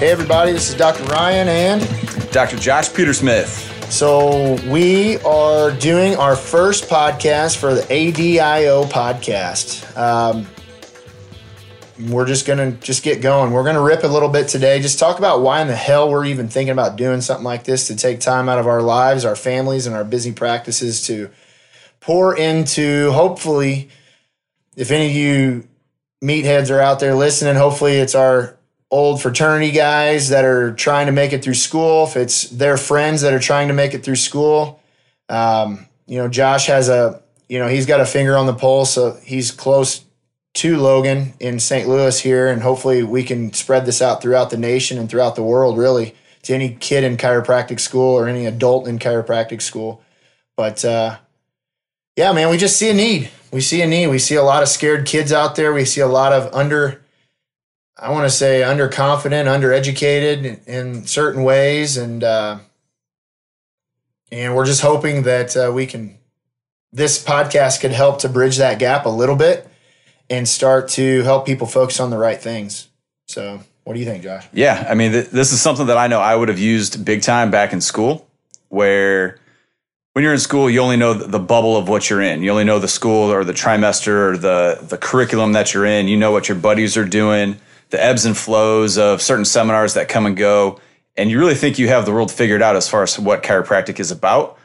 Hey, everybody, this is Dr. Ryan and Dr. Josh Petersmith. So, we are doing our first podcast for the ADIO podcast. Um, we're just gonna just get going. We're gonna rip a little bit today. Just talk about why in the hell we're even thinking about doing something like this to take time out of our lives, our families, and our busy practices to pour into. Hopefully, if any of you meatheads are out there listening, hopefully it's our old fraternity guys that are trying to make it through school. If it's their friends that are trying to make it through school, um, you know, Josh has a you know he's got a finger on the pulse. So he's close to Logan in St. Louis here, and hopefully we can spread this out throughout the nation and throughout the world, really, to any kid in chiropractic school or any adult in chiropractic school. But uh, yeah, man, we just see a need. We see a need. We see a lot of scared kids out there. We see a lot of under, I want to say, underconfident, undereducated in, in certain ways, and uh, and we're just hoping that uh, we can. This podcast could help to bridge that gap a little bit and start to help people focus on the right things. So, what do you think, Josh? Yeah, I mean, th- this is something that I know I would have used big time back in school, where when you're in school, you only know the bubble of what you're in. You only know the school or the trimester or the the curriculum that you're in. You know what your buddies are doing, the ebbs and flows of certain seminars that come and go, and you really think you have the world figured out as far as what chiropractic is about.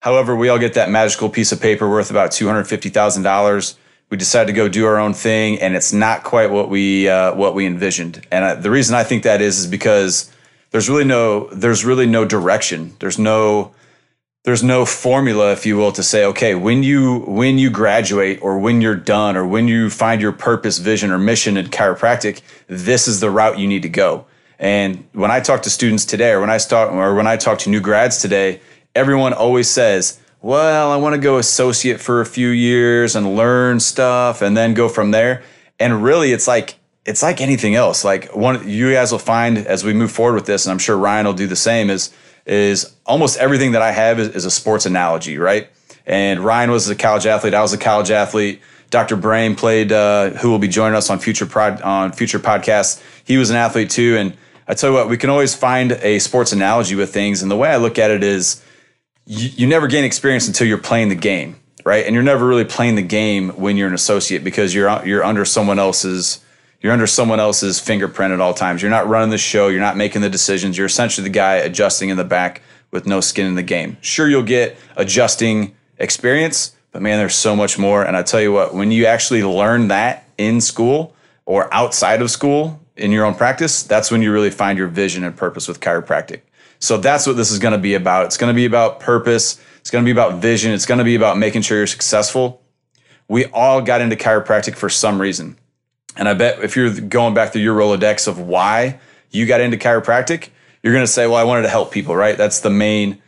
However, we all get that magical piece of paper worth about two hundred fifty thousand dollars. We decide to go do our own thing, and it's not quite what we uh, what we envisioned. And uh, the reason I think that is is because there's really no there's really no direction. There's no there's no formula, if you will, to say, okay, when you when you graduate or when you're done or when you find your purpose, vision, or mission in chiropractic, this is the route you need to go. And when I talk to students today, or when I start, or when I talk to new grads today, everyone always says, "Well, I want to go associate for a few years and learn stuff, and then go from there." And really, it's like it's like anything else. Like one, you guys will find as we move forward with this, and I'm sure Ryan will do the same. Is is almost everything that I have is, is, a sports analogy, right? And Ryan was a college athlete. I was a college athlete. Dr. Brame played, uh, who will be joining us on future prod, on future podcasts. He was an athlete too. And I tell you what, we can always find a sports analogy with things. And the way I look at it is, you, you never gain experience until you're playing the game, right? And you're never really playing the game when you're an associate because you're you're under someone else's you're under someone else's fingerprint at all times. You're not running the show. You're not making the decisions. You're essentially the guy adjusting in the back with no skin in the game. Sure, you'll get adjusting experience, but man, there's so much more. And I tell you what, when you actually learn that in school or outside of school in your own practice, that's when you really find your vision and purpose with chiropractic. So that's what this is going to be about. It's going to be about purpose. It's going to be about vision. It's going to be about making sure you're successful. We all got into chiropractic for some reason. And I bet if you're going back through your Rolodex of why you got into chiropractic, you're going to say, well, I wanted to help people, right? That's the main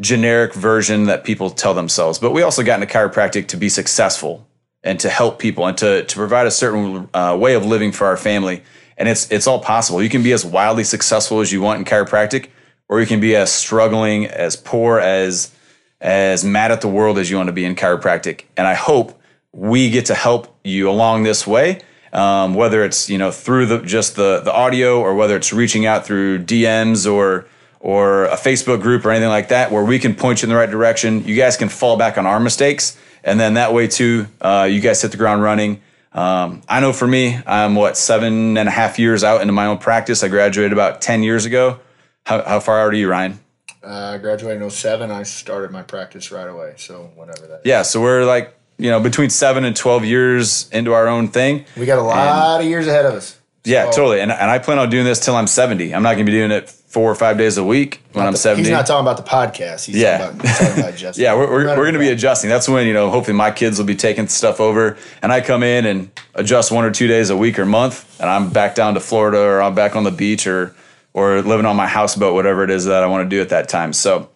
generic version that people tell themselves. But we also got into chiropractic to be successful and to help people and to, to provide a certain uh, way of living for our family. And it's, it's all possible. You can be as wildly successful as you want in chiropractic, or you can be as struggling, as poor, as, as mad at the world as you want to be in chiropractic. And I hope we get to help you along this way um, whether it's you know through the just the the audio or whether it's reaching out through DMs or or a Facebook group or anything like that, where we can point you in the right direction. You guys can fall back on our mistakes, and then that way too, uh, you guys hit the ground running. Um, I know for me, I'm what seven and a half years out into my own practice. I graduated about ten years ago. How, how far out are you, Ryan? Uh, I graduated in 07. I started my practice right away. So whatever that. Yeah, so we're like you know, between seven and 12 years into our own thing. We got a lot and, of years ahead of us. Yeah, totally. And, and I plan on doing this till I'm 70. I'm not going to be doing it four or five days a week when I'm the, 70. He's not talking about the podcast. He's yeah. talking about, talking about adjusting. yeah, we're, we're, we're going to be adjusting. That's when, you know, hopefully my kids will be taking stuff over and I come in and adjust one or two days a week or month and I'm back down to Florida or I'm back on the beach or, or living on my houseboat, whatever it is that I want to do at that time. So,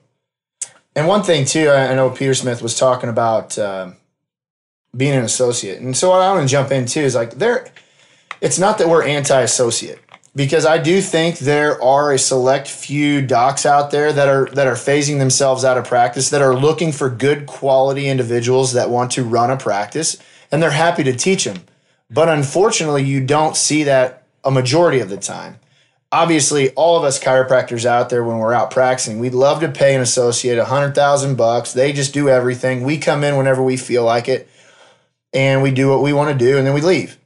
and one thing too, I know Peter Smith was talking about, um, being an associate. And so what I want to jump into is like there it's not that we're anti-associate because I do think there are a select few docs out there that are that are phasing themselves out of practice that are looking for good quality individuals that want to run a practice and they're happy to teach them. But unfortunately, you don't see that a majority of the time. obviously all of us chiropractors out there when we're out practicing we'd love to pay an associate a hundred thousand bucks they just do everything we come in whenever we feel like it and we do what we want to do and then we leave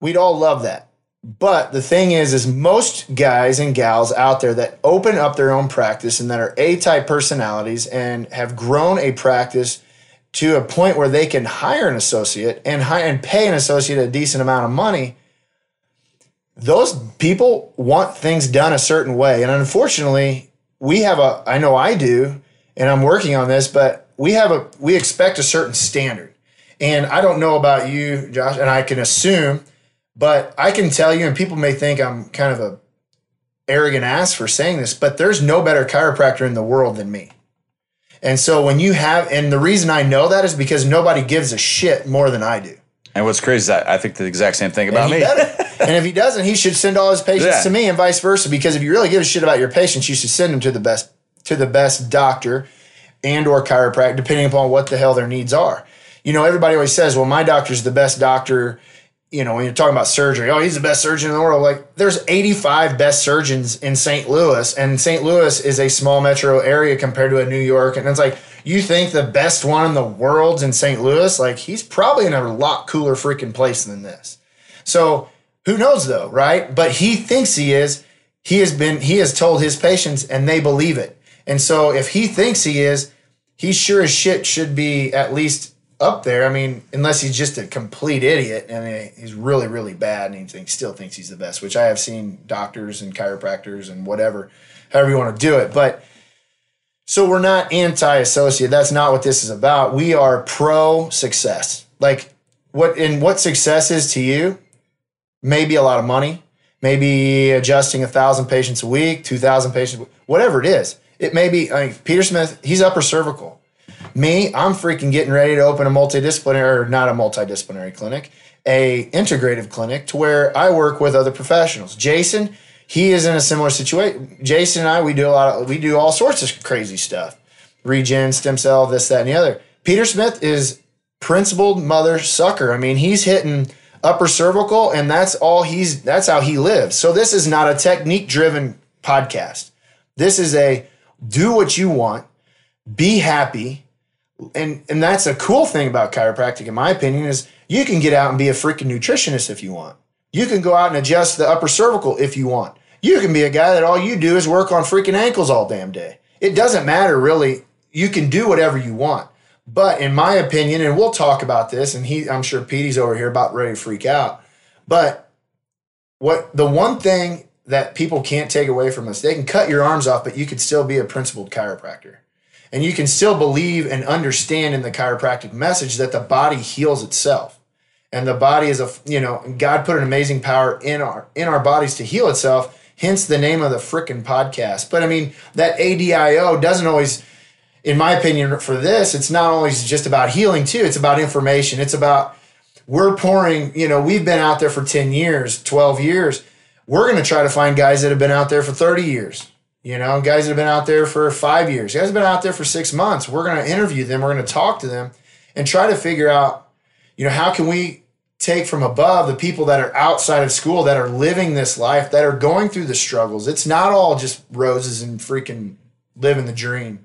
we'd all love that but the thing is is most guys and gals out there that open up their own practice and that are a-type personalities and have grown a practice to a point where they can hire an associate and hire and pay an associate a decent amount of money those people want things done a certain way. And unfortunately, we have a, I know I do, and I'm working on this, but we have a, we expect a certain standard. And I don't know about you, Josh, and I can assume, but I can tell you, and people may think I'm kind of a arrogant ass for saying this, but there's no better chiropractor in the world than me. And so when you have, and the reason I know that is because nobody gives a shit more than I do. And what's crazy is that I think the exact same thing about me. and if he doesn't, he should send all his patients Yeah. to me and vice versa. Because if you really give a shit about your patients, you should send them to the best to the best doctor and or chiropractor, depending upon what the hell their needs are. You know, everybody always says, "Well, my doctor's the best doctor." You know, when you're talking about surgery, oh, he's the best surgeon in the world. Like, there's 85 best surgeons in St. Louis, and St. Louis is a small metro area compared to a New York. And it's like, you think the best one in the world's in St. Louis? Like, he's probably in a lot cooler freaking place than this. So who knows though, right? But he thinks he is. He has been he has told his patients and they believe it. And so if he thinks he is, he sure as shit should be at least up there. I mean, unless he's just a complete idiot and he's really, really bad and he thinks, still thinks he's the best, which I have seen doctors and chiropractors and whatever, however you want to do it. But so we're not anti-associate. That's not what this is about. We are pro success. Like what in what success is to you, maybe a lot of money, maybe adjusting a thousand patients a week, two thousand patients, whatever it is. It may be. I mean, Peter Smith, he's upper cervical. Me, I'm freaking getting ready to open a multidisciplinary, or not a multidisciplinary clinic, a integrative clinic to where I work with other professionals. Jason, he is in a similar situation. Jason and I, we do a lot of, we do all sorts of crazy stuff, regen, stem cell, this, that, and the other. Peter Smith is principled mother sucker. I mean, he's hitting upper cervical, and that's all he's. That's how he lives. So this is not a technique driven podcast. This is a do what you want, be happy, and and that's a cool thing about chiropractic, in my opinion, is you can get out and be a freaking nutritionist if you want. You can go out and adjust the upper cervical if you want. You can be a guy that all you do is work on freaking ankles all damn day. It doesn't matter really. You can do whatever you want. But in my opinion, and we'll talk about this, and he I'm sure Petey's over here about ready to freak out. But what the one thing that people can't take away from us, they can cut your arms off, but you could still be a principled chiropractor. And you can still believe and understand in the chiropractic message that the body heals itself. And the body is a you know, God put an amazing power in our in our bodies to heal itself, hence the name of the frickin' podcast. But I mean, that ADIO doesn't always in my opinion, for this, it's not always just about healing too. It's about information. It's about we're pouring, you know, we've been out there for 10 years, 12 years. We're going to try to find guys that have been out there for 30 years, you know, guys that have been out there for five years, guys have been out there for six months. We're going to interview them. We're going to talk to them and try to figure out, you know, how can we take from above the people that are outside of school that are living this life, that are going through the struggles. It's not all just roses and freaking living the dream.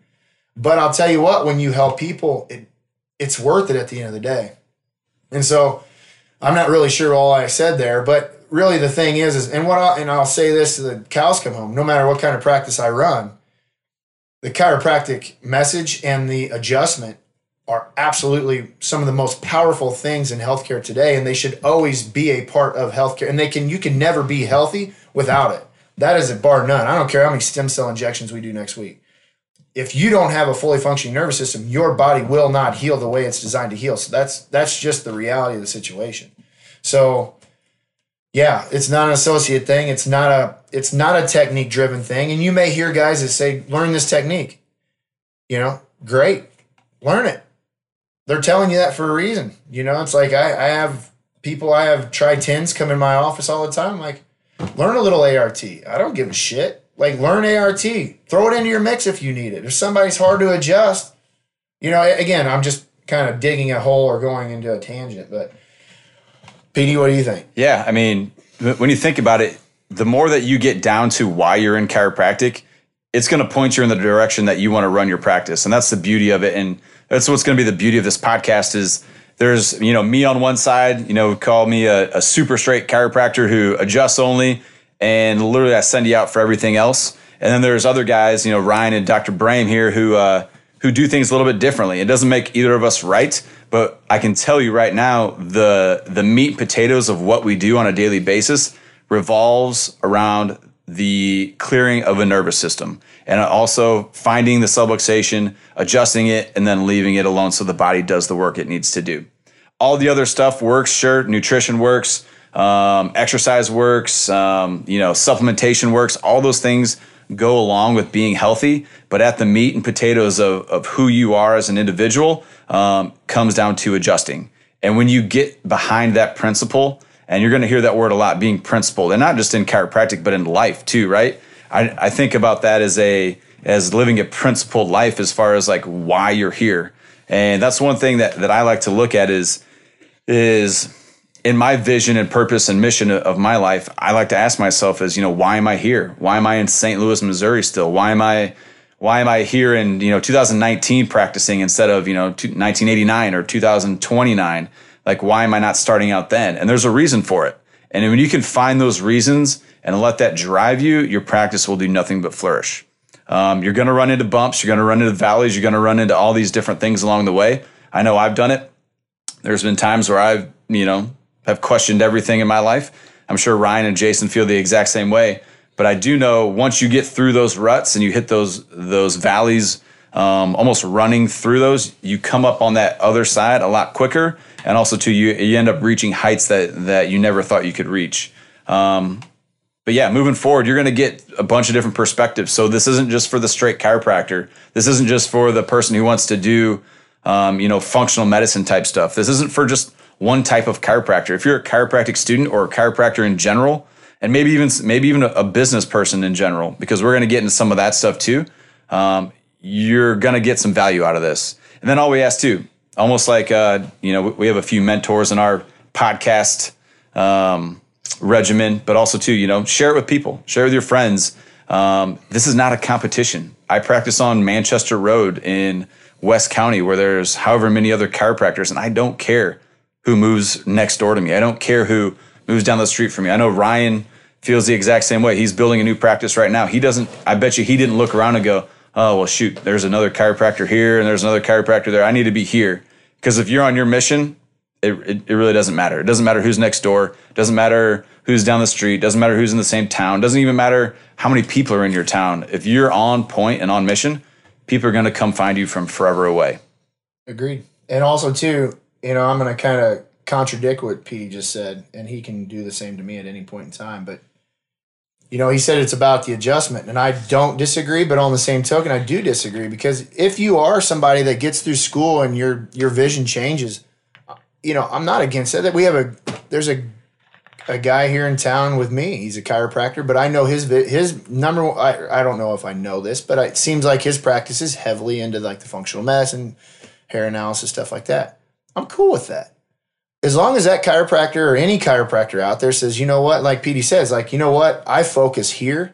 But I'll tell you what, when you help people, it it's worth it at the end of the day. And so I'm not really sure all I said there, but really the thing is, is and what I, and I'll say this to the cows come home, no matter what kind of practice I run, the chiropractic message and the adjustment are absolutely some of the most powerful things in healthcare today, and they should always be a part of healthcare. And they can you can never be healthy without it. That is a bar none. I don't care how many stem cell injections we do next week if you don't have a fully functioning nervous system, your body will not heal the way it's designed to heal. So that's that's just the reality of the situation. So yeah, it's not an associate thing. It's not a it's not a technique driven thing. And you may hear guys that say, learn this technique. You know, great. Learn it. They're telling you that for a reason. You know, it's like I, I have people I have tried tens come in my office all the time. I'm like, learn a little ART. I don't give a shit. Like learn ART. Throw it into your mix if you need it. If somebody's hard to adjust, you know, again, I'm just kind of digging a hole or going into a tangent. But PD, what do you think? Yeah, I mean, when you think about it, the more that you get down to why you're in chiropractic, it's going to point you in the direction that you want to run your practice. And that's the beauty of it. And that's what's going to be the beauty of this podcast is there's, you know, me on one side, you know, call me a, a super straight chiropractor who adjusts only and literally I send you out for everything else. And then there's other guys, you know, Ryan and Dr. Brame here who, uh, who do things a little bit differently. It doesn't make either of us right, but I can tell you right now the the meat potatoes of what we do on a daily basis revolves around the clearing of a nervous system and also finding the subluxation, adjusting it, and then leaving it alone so the body does the work it needs to do. All the other stuff works, sure. Nutrition works, um, exercise works, um, you know, supplementation works. All those things go along with being healthy, but at the meat and potatoes of, of who you are as an individual um, comes down to adjusting. And when you get behind that principle, and you're going to hear that word a lot, being principled, and not just in chiropractic, but in life too, right? I, I think about that as a as living a principled life as far as like why you're here. And that's one thing that, that I like to look at is is in my vision and purpose and mission of my life, I like to ask myself is, you know, why am I here? Why am I in St. Louis, Missouri still? Why am I why am I here in, you know, 2019 practicing instead of, you know, 1989 or 2029? Like why am I not starting out then? And there's a reason for it. And when you can find those reasons and let that drive you, your practice will do nothing but flourish. Um, you're going to run into bumps, you're going to run into valleys, you're going to run into all these different things along the way. I know I've done it. There's been times where I've, you know, have questioned everything in my life. I'm sure Ryan and Jason feel the exact same way. But I do know once you get through those ruts and you hit those those valleys, um, almost running through those, you come up on that other side a lot quicker, and also too you you end up reaching heights that that you never thought you could reach. Um, but yeah, moving forward, you're going to get a bunch of different perspectives. So this isn't just for the straight chiropractor. This isn't just for the person who wants to do, um, you know, functional medicine type stuff. This isn't for just one type of chiropractor. If you're a chiropractic student or a chiropractor in general, and maybe even maybe even a business person in general, because we're going to get into some of that stuff too. Um, you're going to get some value out of this. And then all we ask too, almost like uh, you know, we have a few mentors in our podcast um, regimen, but also too, you know, share it with people, share it with your friends. Um, this is not a competition. I practice on Manchester Road in West County, where there's however many other chiropractors, and I don't care who moves next door to me. I don't care who moves down the street from me. I know Ryan feels the exact same way. He's building a new practice right now. He doesn't, I bet you he didn't look around and go, oh, well, shoot, there's another chiropractor here and there's another chiropractor there. I need to be here. Because if you're on your mission, it, it, it, really doesn't matter. It doesn't matter who's next door. It doesn't matter who's down the street. It doesn't matter who's in the same town. It doesn't even matter how many people are in your town. If you're on point and on mission, people are going to come find you from forever away. Agreed. And also, too, you know, I'm going to kind of contradict what Petey just said, and he can do the same to me at any point in time. But you know, he said it's about the adjustment, and I don't disagree. But on the same token, I do disagree because if you are somebody that gets through school and your your vision changes, you know, I'm not against that. That we have a there's a a guy here in town with me. He's a chiropractor, but I know his his number. I I don't know if I know this, but it seems like his practice is heavily into like the functional medicine, hair analysis, stuff like that. I'm cool with that as long as that chiropractor or any chiropractor out there says, you know what, like Petey says, like, you know what, I focus here,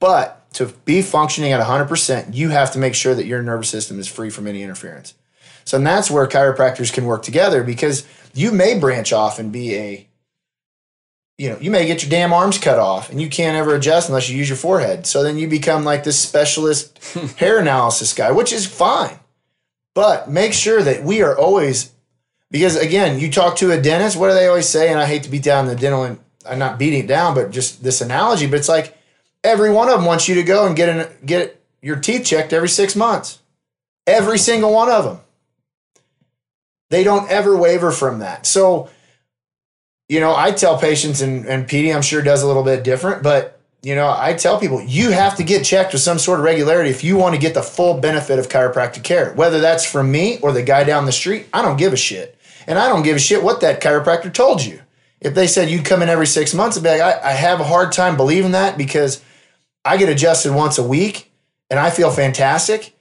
but to be functioning at 100%, you have to make sure that your nervous system is free from any interference. So and that's where chiropractors can work together because you may branch off and be a, you know, you may get your damn arms cut off and you can't ever adjust unless you use your forehead. So then you become like this specialist hair analysis guy, which is fine. But make sure that we are always because again, you talk to a dentist, what do they always say? And I hate to beat down the dental and I'm not beating it down, but just this analogy, but it's like every one of them wants you to go and get an, get your teeth checked every six months. Every single one of them. They don't ever waver from that. So, you know, I tell patients, and, and Petey, I'm sure does a little bit different, but you know, I tell people you have to get checked with some sort of regularity if you want to get the full benefit of chiropractic care. Whether that's from me or the guy down the street, I don't give a shit. And I don't give a shit what that chiropractor told you. If they said you'd come in every six months, I'd be like, I, I have a hard time believing that because I get adjusted once a week and I feel fantastic.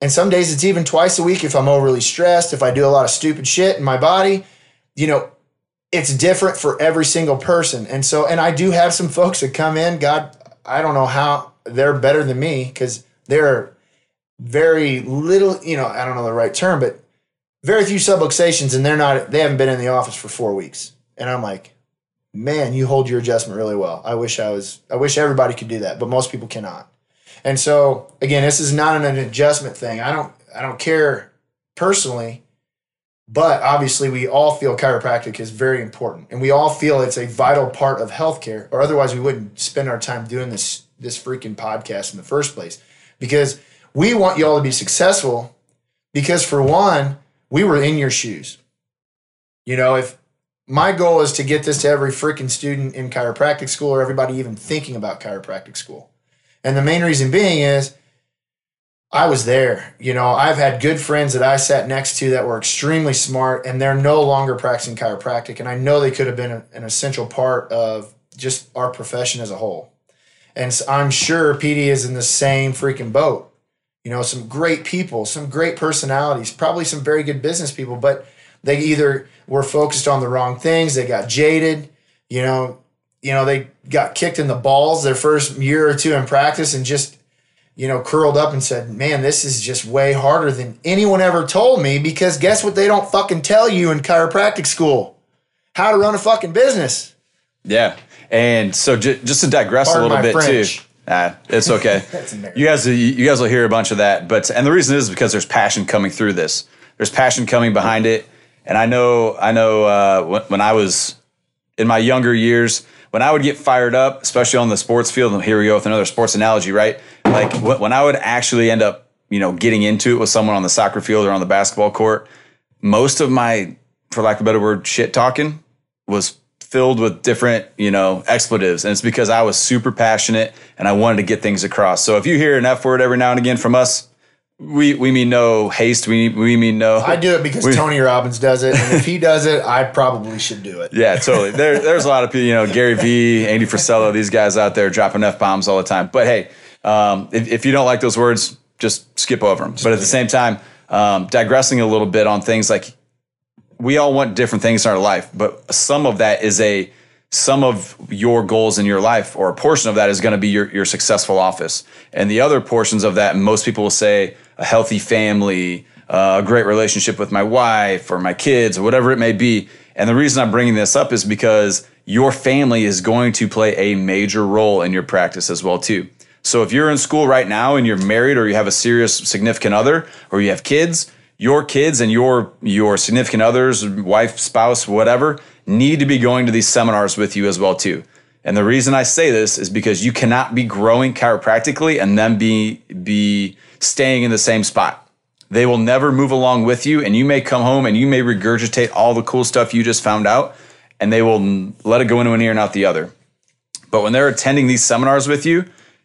And some days it's even twice a week if I'm overly stressed, if I do a lot of stupid shit in my body. You know, it's different for every single person. And so, and I do have some folks that come in, God, I don't know how they're better than me because they're very little, you know, I don't know the right term, but very few subluxations and they're not, they haven't been in the office for four weeks. And I'm like, man, you hold your adjustment really well. I wish I was, I wish everybody could do that, but most people cannot. And so again, this is not an adjustment thing. I don't, I don't care personally but obviously, we all feel chiropractic is very important, and we all feel it's a vital part of healthcare, or otherwise we wouldn't spend our time doing this this freaking podcast in the first place. Because we want you all to be successful. Because for one, we were in your shoes. You know, if my goal is to get this to every freaking student in chiropractic school or everybody even thinking about chiropractic school, and the main reason being is I was there. You know, I've had good friends that I sat next to that were extremely smart and they're no longer practicing chiropractic. And I know they could have been a, an essential part of just our profession as a whole. And so I'm sure PD is in the same freaking boat. You know, some great people, some great personalities, probably some very good business people, but they either were focused on the wrong things, they got jaded, you know, you know, they got kicked in the balls their first year or two in practice and just you know, curled up and said, Man, this is just way harder than anyone ever told me because guess what they don't fucking tell you in chiropractic school? How to run a fucking business. Yeah. And so j- just to digress Pardon a little bit French. too. Ah, it's okay. you guys, you guys will hear a bunch of that, but and the reason is because there's passion coming through this. There's passion coming behind it, and I know, I know, uh, when, when I was in my younger years, when I would get fired up, especially on the sports field, and here we go with another sports analogy, right? Like when I would actually end up, you know, getting into it with someone on the soccer field or on the basketball court, most of my, for lack of a better word, shit talking was filled with different, you know, expletives. And it's because I was super passionate and I wanted to get things across. So if you hear an F word every now and again from us, we we mean no haste. We we mean no. I do it because we, Tony Robbins does it, and if he does it, I probably should do it. Yeah, totally. There, there's a lot of people, you know, Gary Vee, Andy Frisella, these guys out there dropping f bombs all the time. But hey, um, if, if you don't like those words, just skip over them. But at the same time, um, digressing a little bit on things like we all want different things in our life, but some of that is a some of your goals in your life or a portion of that is going to be your, your successful office and the other portions of that most people will say a healthy family, uh, a great relationship with my wife or my kids or whatever it may be. And the reason I'm bringing this up is because your family is going to play a major role in your practice as well too. So if you're in school right now and you're married or you have a serious significant other or you have kids, your kids and your your significant others, wife, spouse, whatever, need to be going to these seminars with you as well too. And the reason I say this is because you cannot be growing chiropractically and then be be staying in the same spot. They will never move along with you, and you may come home and you may regurgitate all the cool stuff you just found out, and they will let it go into an ear and out the other. But when they're attending these seminars with you,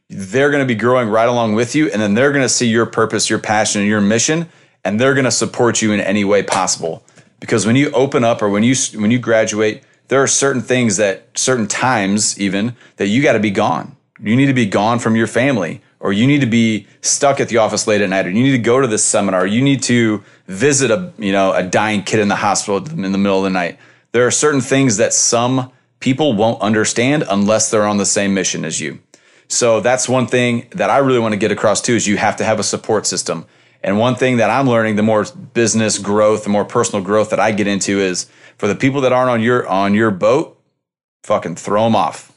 they're going to be growing right along with you, and then they're going to see your purpose, your passion, and your mission, and they're going to support you in any way possible. Because when you open up or when you when you graduate, there are certain things that certain times even that you got to be gone. You need to be gone from your family or you need to be stuck at the office late at night or you need to go to this seminar you need to visit a you know a dying kid in the hospital in the middle of the night there are certain things that some people won't understand unless they're on the same mission as you so that's one thing that i really want to get across too is you have to have a support system and one thing that i'm learning the more business growth the more personal growth that i get into is for the people that aren't on your on your boat fucking throw them off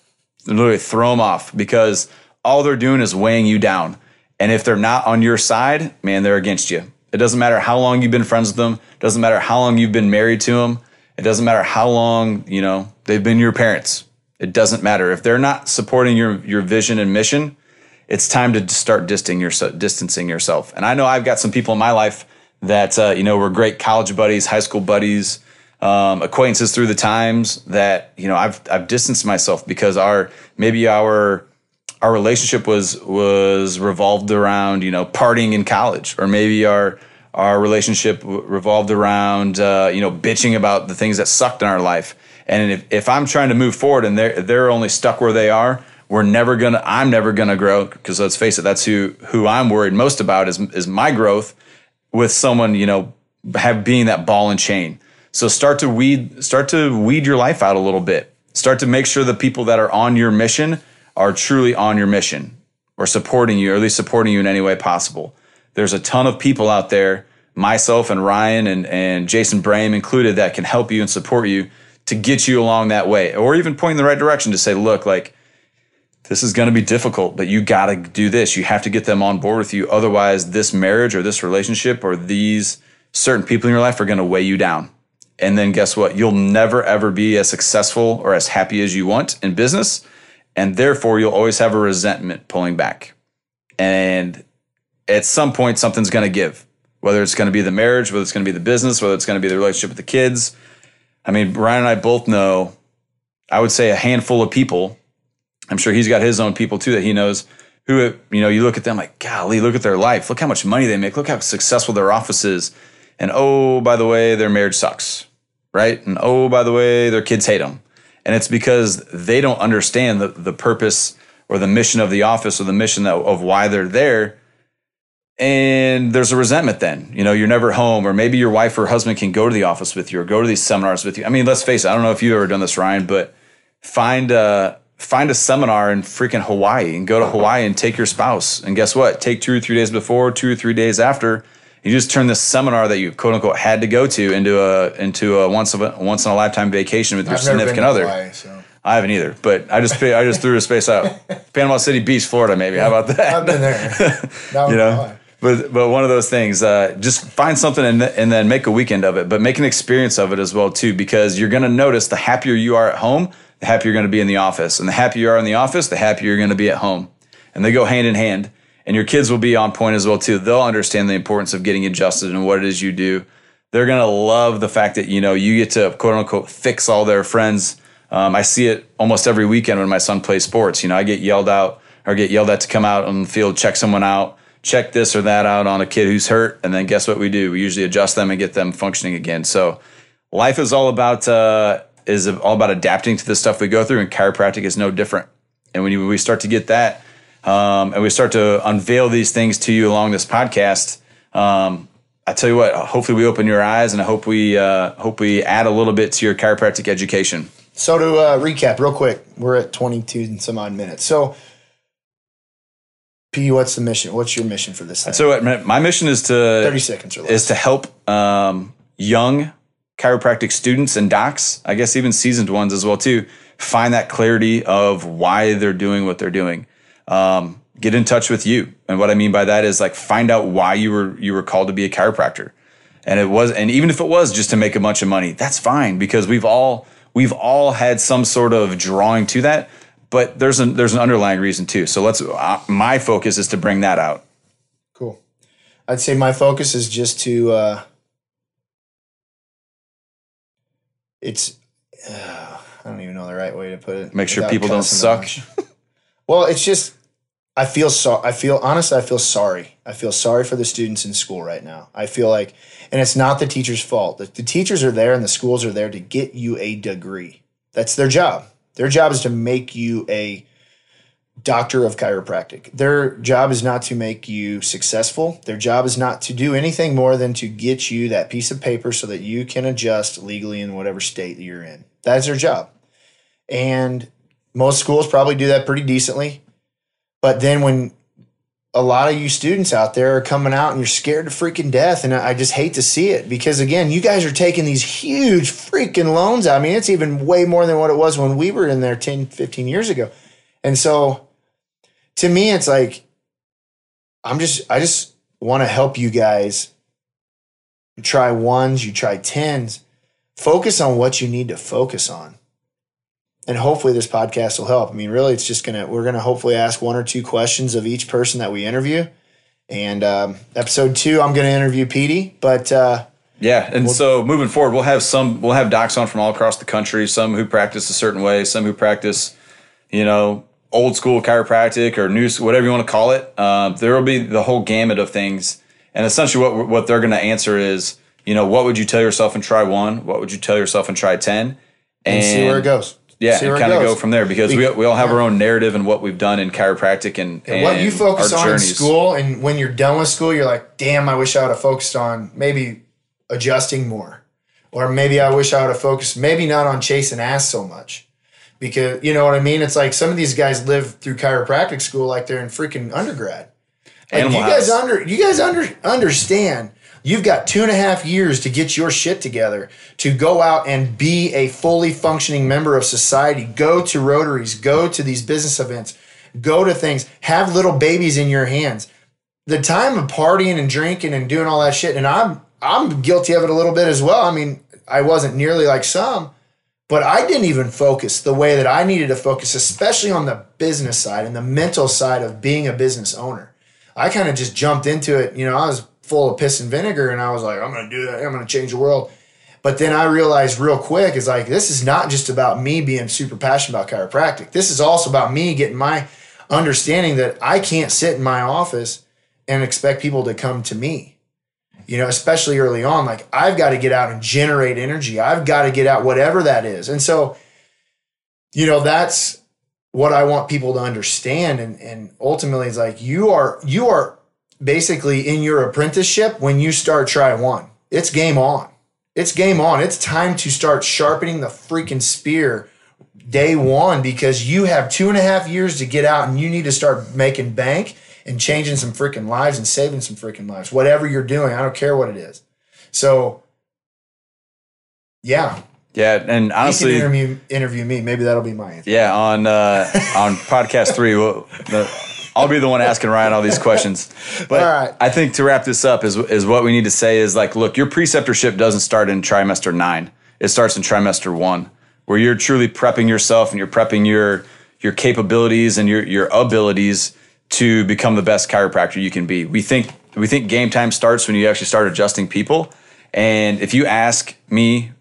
literally throw them off because all they're doing is weighing you down. And if they're not on your side, man, they're against you. It doesn't matter how long you've been friends with them. It doesn't matter how long you've been married to them. It doesn't matter how long, you know, they've been your parents. It doesn't matter. If they're not supporting your, your vision and mission, it's time to start distancing, your, distancing yourself. And I know I've got some people in my life that, uh, you know, were great college buddies, high school buddies, um, acquaintances through the times that, you know, I've, I've distanced myself because our, maybe our, our relationship was was revolved around you know partying in college, or maybe our our relationship revolved around uh, you know bitching about the things that sucked in our life. And if, if I'm trying to move forward and they're they're only stuck where they are, we're never gonna I'm never gonna grow because let's face it, that's who who I'm worried most about is is my growth with someone you know have being that ball and chain. So start to weed start to weed your life out a little bit. Start to make sure the people that are on your mission are truly on your mission or supporting you, or at least supporting you in any way possible. There's a ton of people out there, myself and Ryan and, and Jason Brame included, that can help you and support you to get you along that way, or even point in the right direction to say, look, like this is going to be difficult, but you got to do this. You have to get them on board with you. Otherwise, this marriage or this relationship or these certain people in your life are going to weigh you down. And then guess what? You'll never ever be as successful or as happy as you want in business. And therefore, you'll always have a resentment pulling back. And at some point, something's going to give, whether it's going to be the marriage, whether it's going to be the business, whether it's going to be the relationship with the kids. I mean, Ryan and I both know, I would say a handful of people. I'm sure he's got his own people too that he knows who, you know, you look at them like, golly, look at their life. Look how much money they make. Look how successful their office is. And oh, by the way, their marriage sucks, right? And oh, by the way, their kids hate them. And it's because they don't understand the, the purpose or the mission of the office or the mission that, of why they're there. And there's a resentment then. You know, you're never home, or maybe your wife or husband can go to the office with you or go to these seminars with you. I mean, let's face it, I don't know if you've ever done this, Ryan, but find a, find a seminar in freaking Hawaii and go to Hawaii and take your spouse. And guess what? Take two or three days before, two or three days after. You just turn this seminar that you quote unquote had to go to into a into a once of a once in a lifetime vacation with your I've significant other. Hawaii, so. I haven't either, but I just I just threw a space out. Panama City Beach, Florida, maybe. How about that? I've been there. You know. But but one of those things. Uh, just find something and, and then make a weekend of it, but make an experience of it as well too, because you're going to notice the happier you are at home, the happier you're going to be in the office, and the happier you are in the office, the happier you're going to be at home, and they go hand in hand. And your kids will be on point as well too. They'll understand the importance of getting adjusted and what it is you do. They're going to love the fact that you know you get to quote unquote fix all their friends. Um, I see it almost every weekend when my son plays sports. You know, I get yelled out or get yelled at to come out on the field, check someone out, check this or that out on a kid who's hurt, and then guess what we do? We usually adjust them and get them functioning again. So life is all about uh, is all about adapting to the stuff we go through, and chiropractic is no different. And when, we start to get that, um, and we start to unveil these things to you along this podcast, um, I tell you what, hopefully we open your eyes, and I hope we uh, hope we add a little bit to your chiropractic education. So to uh, recap real quick, we're at 22 and some odd minutes. So, P, what's the mission? What's your mission for this? Thing? So my mission is to 30 seconds or less. is to help um, young chiropractic students and docs, I guess even seasoned ones as well too, find that clarity of why they're doing what they're doing. Um, get in touch with you, and what I mean by that is like find out why you were you were called to be a chiropractor, and it was, and even if it was just to make a bunch of money, that's fine because we've all we've all had some sort of drawing to that, but there's an there's an underlying reason too. So let's uh, my focus is to bring that out. Cool. I'd say my focus is just to. Uh, it's. Uh, I don't even know the right way to put it. Make sure people don't suck. Well, it's just. I feel so. I feel honestly. I feel sorry. I feel sorry for the students in school right now. I feel like, and it's not the teacher's fault. The, the teachers are there and the schools are there to get you a degree. That's their job. Their job is to make you a doctor of chiropractic. Their job is not to make you successful. Their job is not to do anything more than to get you that piece of paper so that you can adjust legally in whatever state that you're in. That's their job. And most schools probably do that pretty decently. But then when a lot of you students out there are coming out and you're scared to freaking death and I just hate to see it because again, you guys are taking these huge freaking loans. I mean, it's even way more than what it was when we were in there 10, 15 years ago. And so to me it's like I'm just I just want to help you guys try ones, you try tens. Focus on what you need to focus on. And hopefully this podcast will help. I mean, really it's just gonna we're gonna hopefully ask one or two questions of each person that we interview. And um, episode two, I'm gonna interview Petey, but uh Yeah, and so moving forward, we'll have some we'll have docs on from all across the country. Some who practice a certain way, some who practice, you know, old school chiropractic or new, whatever you want to call it. Uh, there will be the whole gamut of things, and essentially what what they're to answer is, you know, what would you tell yourself and try one? What would you tell yourself and try ten? and see where it goes. Yeah, See and kind of go from there because we, we all have our own narrative and what we've done in chiropractic and, and what you focus on in school and when you're done with school you're like damn i wish i would have focused on maybe adjusting more Or maybe I wish I would have focused, maybe not on chasing ass so much. Because you know what I mean? It's like some of these guys live through chiropractic school like they're in freaking undergrad. Like Animal you guys House. under you guys under understand you've got two and a half years to get your shit together to go out and be a fully functioning member of society go to rotaries go to these business events go to things have little babies in your hands the time of partying and drinking and doing all that shit and i'm i'm guilty of it a little bit as well i mean i wasn't nearly like some but I didn't even focus the way that I needed to focus, especially on the business side and the mental side of being a business owner. I kind of just jumped into it. You know, I was full of piss and vinegar and I was like, I'm going to do that. I'm going to change the world. But then I realized real quick is like, this is not just about me being super passionate about chiropractic. This is also about me getting my understanding that I can't sit in my office and expect people to come to me you know, especially early on, like I've got to get out and generate energy. I've got to get out whatever that is. And so, you know, that's what I want people to understand. And, and ultimately it's like you are, you are basically in your apprenticeship when you start try one. It's game on. It's game on. It's time to start sharpening the freaking spear day one because you have two and a half years to get out and you need to start making bank and changing some freaking lives and saving some freaking lives. Whatever you're doing, I don't care what it is. So, yeah, Yeah, and honestly, can interview interview me. Maybe that'll be my answer. yeah, on uh, on podcast three, we'll, the, I'll be the one asking Ryan all these questions. But All right. I think to wrap this up is is what we need to say is like, look, your preceptorship doesn't start in trimester nine; it starts in trimester one, where you're truly prepping yourself and you're prepping your your capabilities and your your abilities to become the best chiropractor you can be. We think we think game time starts when you actually start adjusting people. And if you ask me,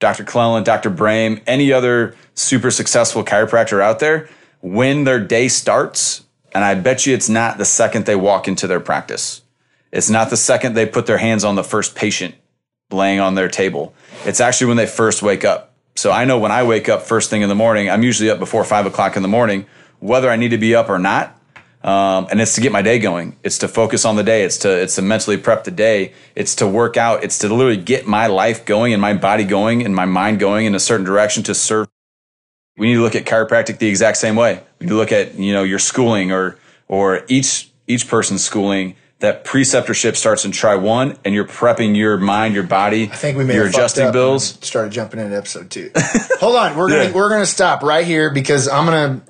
Dr. Clellan, Dr. Brame, any other super successful chiropractor out there, when their day starts, and I bet you it's not the second they walk into their practice. It's not the second they put their hands on the first patient laying on their table. It's actually when they first wake up. So I know when I wake up first thing in the morning, I'm usually up before five o'clock in the morning, whether I need to be up or not. Um, and it's to get my day going. It's to focus on the day. It's to it's to mentally prep the day. It's to work out. It's to literally get my life going and my body going and my mind going in a certain direction to serve. We need to look at chiropractic the exact same way. We need to look at you know your schooling or or each each person's schooling. That preceptorship starts in try one, and you're prepping your mind, your body. I think we may your have adjusting bills. Started jumping into episode two. Hold on, we're gonna Yeah. we're gonna stop right here because I'm gonna.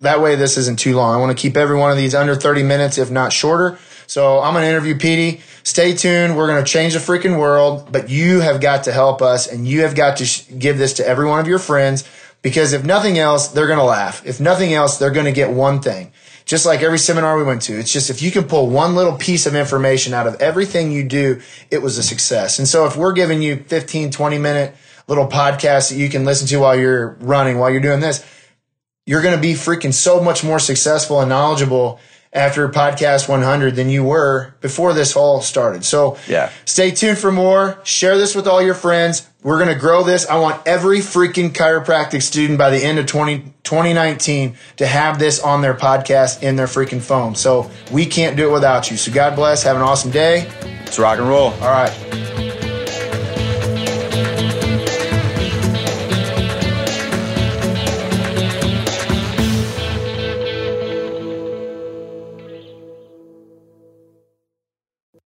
That way, this isn't too long. I want to keep every one of these under 30 minutes, if not shorter. So I'm gonna interview Petey. Stay tuned. We're gonna change the freaking world, but you have got to help us, and you have got to sh- give this to every one of your friends because if nothing else, they're gonna laugh. If nothing else, they're gonna get one thing. Just like every seminar we went to, it's just if you can pull one little piece of information out of everything you do, it was a success. And so if we're giving you 15, 20 minute little podcasts that you can listen to while you're running, while you're doing this, you're going to be freaking so much more successful and knowledgeable after podcast 100 than you were before this all started. So Yeah. stay tuned for more. Share this with all your friends. We're going to grow this. I want every freaking chiropractic student by the end of 20, 2019 to have this on their podcast in their freaking phone. So we can't do it without you. So God bless. Have an awesome day. It's rock and roll. All right.